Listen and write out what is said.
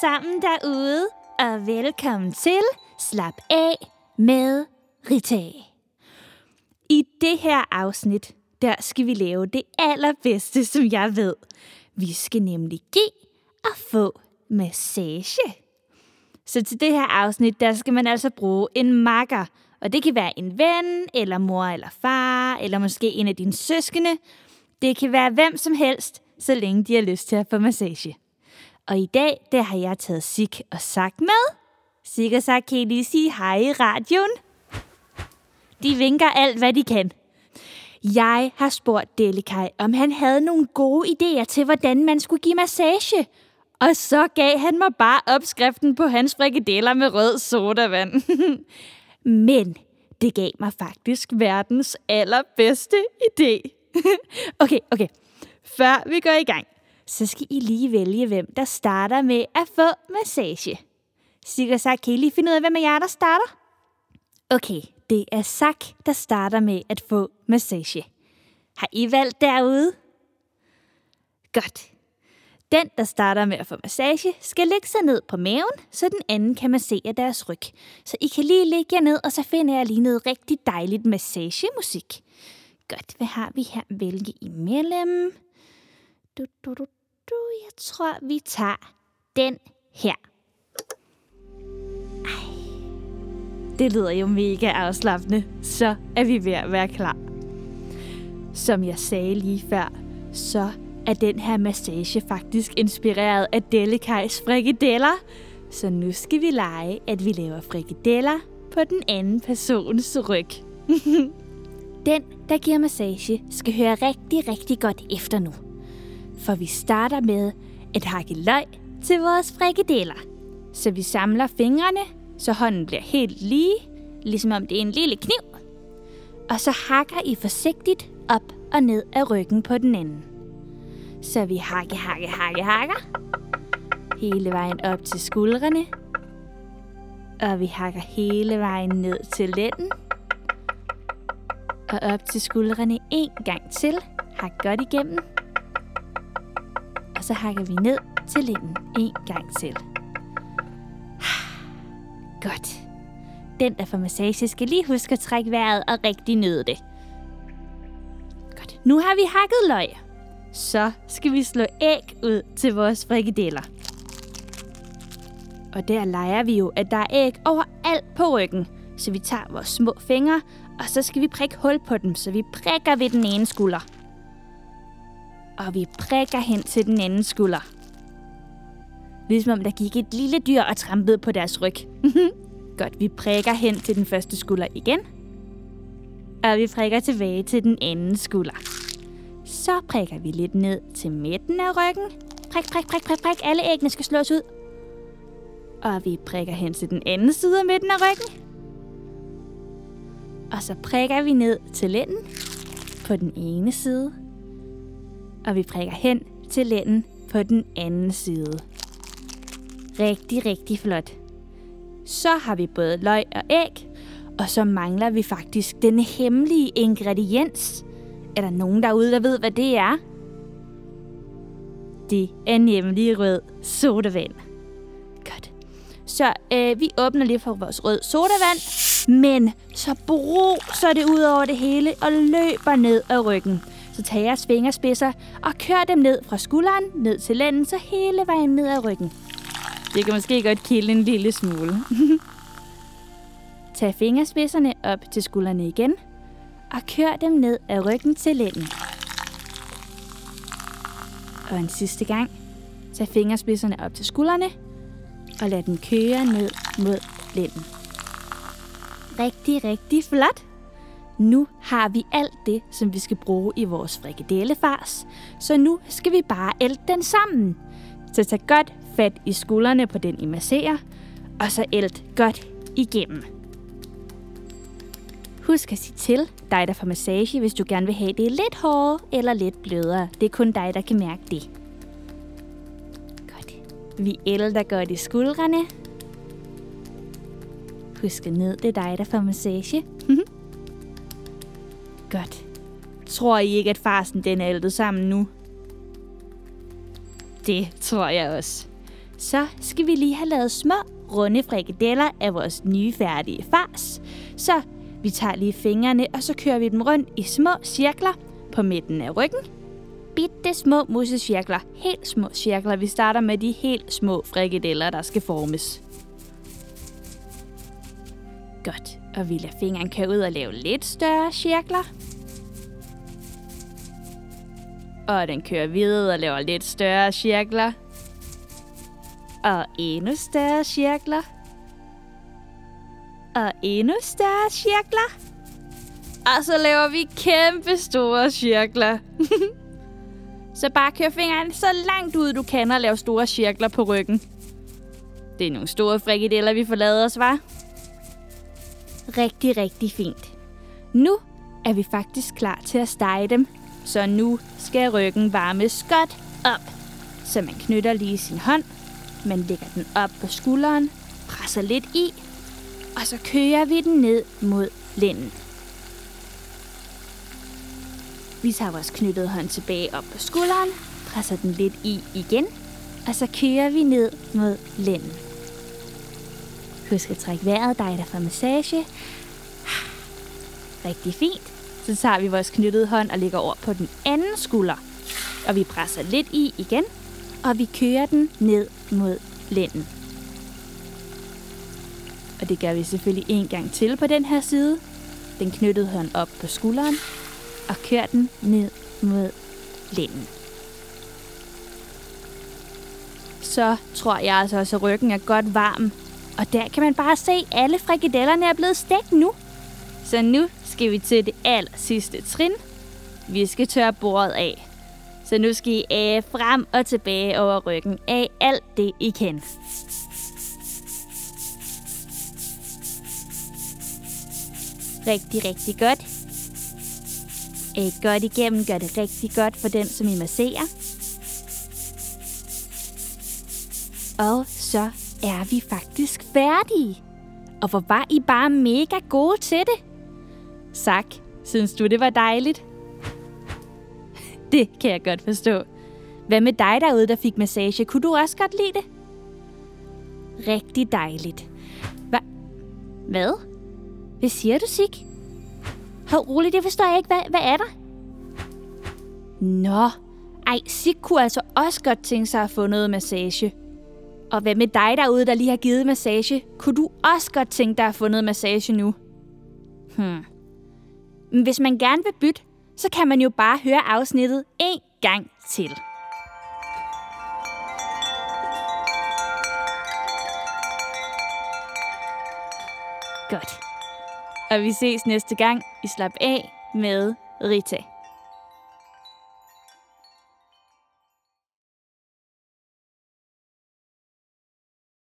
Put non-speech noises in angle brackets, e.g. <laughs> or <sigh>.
sammen derude, og velkommen til Slap af med Rita. I det her afsnit, der skal vi lave det allerbedste, som jeg ved. Vi skal nemlig give og få massage. Så til det her afsnit, der skal man altså bruge en makker. Og det kan være en ven, eller mor eller far, eller måske en af dine søskende. Det kan være hvem som helst, så længe de har lyst til at få massage. Og i dag, der har jeg taget Sik og sagt med. Sik og Sak, kan I lige sige hej i radioen? De vinker alt, hvad de kan. Jeg har spurgt Delikaj, om han havde nogle gode idéer til, hvordan man skulle give massage. Og så gav han mig bare opskriften på hans frikadeller med rød sodavand. <laughs> Men det gav mig faktisk verdens allerbedste idé. <laughs> okay, okay. Før vi går i gang, så skal I lige vælge, hvem der starter med at få massage. Sikkert sagt, kan I lige finde ud af, hvem af jer, der starter? Okay, det er Sak, der starter med at få massage. Har I valgt derude? Godt. Den, der starter med at få massage, skal lægge sig ned på maven, så den anden kan massere deres ryg. Så I kan lige ligge jer ned, og så finder jeg lige noget rigtig dejligt massagemusik. Godt, hvad har vi her? Vælge imellem. Du, du, du, du. Jeg tror, vi tager den her. Ej. Det lyder jo mega afslappende. Så er vi ved at være klar. Som jeg sagde lige før, så er den her massage faktisk inspireret af Delikajs frikadeller. Så nu skal vi lege, at vi laver frikadeller på den anden persons ryg. <laughs> den, der giver massage, skal høre rigtig, rigtig godt efter nu. For vi starter med at hakke løg til vores frikadeller. Så vi samler fingrene, så hånden bliver helt lige, ligesom om det er en lille kniv. Og så hakker I forsigtigt op og ned af ryggen på den anden. Så vi hakke, hakke, hakke, hakker. Hele vejen op til skuldrene. Og vi hakker hele vejen ned til lænden. Og op til skuldrene en gang til. Hak godt igennem. Så hakker vi ned til linden en gang til. <sighs> Godt. Den, der får massage, skal lige huske at trække vejret og rigtig nyde det. Godt. Nu har vi hakket løg så skal vi slå æg ud til vores frikadeller. Og der leger vi jo, at der er æg overalt på ryggen. Så vi tager vores små fingre, og så skal vi prikke hul på dem, så vi prikker ved den ene skulder. Og vi prikker hen til den anden skulder. Ligesom om der gik et lille dyr og trampede på deres ryg. <laughs> Godt, vi prikker hen til den første skulder igen. Og vi prikker tilbage til den anden skulder. Så prikker vi lidt ned til midten af ryggen. Prik, prik, prik, prik, prik. Alle æggene skal slås ud. Og vi prikker hen til den anden side af midten af ryggen. Og så prikker vi ned til lænden på den ene side. Og vi prikker hen til lænden på den anden side. Rigtig, rigtig flot. Så har vi både løg og æg, og så mangler vi faktisk den hemmelige ingrediens – er der nogen derude, der ved, hvad det er? Det er nemlig rød sodavand. Godt. Så øh, vi åbner lige for vores rød sodavand, men så bruser det ud over det hele og løber ned ad ryggen. Så tag jeres fingerspidser og kør dem ned fra skulderen ned til lænden, så hele vejen ned ad ryggen. Det kan måske godt kilde en lille smule. Tag fingerspidserne op til skuldrene igen – og kør dem ned ad ryggen til lænden. Og en sidste gang, tag fingerspidserne op til skuldrene og lad den køre ned mod lænden. Rigtig, rigtig flot! Nu har vi alt det, som vi skal bruge i vores frikadellefars, så nu skal vi bare ælte den sammen. Så tag godt fat i skuldrene på den, I masserer, og så ælt godt igennem. Husk at sige til dig, der får massage, hvis du gerne vil have det lidt hårdere eller lidt blødere. Det er kun dig, der kan mærke det. Godt. Vi ælter godt i skuldrene. Husk at ned, det er dig, der får massage. Mhm godt. Tror I ikke, at farsen den er ældet sammen nu? Det tror jeg også. så skal vi lige have lavet små, runde frikadeller af vores nye færdige fars. Så vi tager lige fingrene, og så kører vi dem rundt i små cirkler på midten af ryggen. Bitte små musecirkler, helt små cirkler. Vi starter med de helt små frikadeller, der skal formes. Godt, og vi lader fingeren køre ud og lave lidt større cirkler. Og den kører videre og laver lidt større cirkler. Og endnu større cirkler. Og endnu større cirkler. Og så laver vi kæmpe store cirkler. <laughs> så bare kør fingeren så langt ud du kan og lave store cirkler på ryggen. Det er nogle store frikadeller, vi får lavet os, var? Rigtig, rigtig fint. Nu er vi faktisk klar til at stege dem, så nu skal ryggen varmes godt op. Så man knytter lige sin hånd, man lægger den op på skulderen, presser lidt i, og så kører vi den ned mod lænden. Vi tager vores knyttede hånd tilbage op på skulderen, presser den lidt i igen, og så kører vi ned mod lænden. Husk skal trække vejret, dig der får massage. Rigtig fint. Så tager vi vores knyttede hånd og lægger over på den anden skulder. Og vi presser lidt i igen, og vi kører den ned mod lænden. Og det gør vi selvfølgelig en gang til på den her side. Den knyttede hånd op på skulderen, og kører den ned mod lænden. Så tror jeg altså også, at ryggen er godt varm. Og der kan man bare se, at alle frikadellerne er blevet stegt nu. Så nu skal vi til det aller sidste trin. Vi skal tørre bordet af. Så nu skal I af frem og tilbage over ryggen af alt det, I kan. Rigtig, rigtig godt. Æg godt igennem gør det rigtig godt for den, som I masserer. Og så er vi faktisk færdige. Og hvor var I bare mega gode til det. Sak, synes du det var dejligt? <laughs> Det kan jeg godt forstå. Hvad med dig derude, der fik massage? Kunne du også godt lide det? Rigtig dejligt. Hva? Hvad? Hvad siger du, Sik? Hov, roligt, det forstår jeg ikke. Hvad, hvad er der? Nå, ej, Sik kunne altså også godt tænke sig at få noget massage. Og hvad med dig derude, der lige har givet massage? Kunne du også godt tænke dig at få noget massage nu? Hmm. Men hvis man gerne vil bytte, så kan man jo bare høre afsnittet en gang til. Godt. Og vi ses næste gang i Slap af med Rita.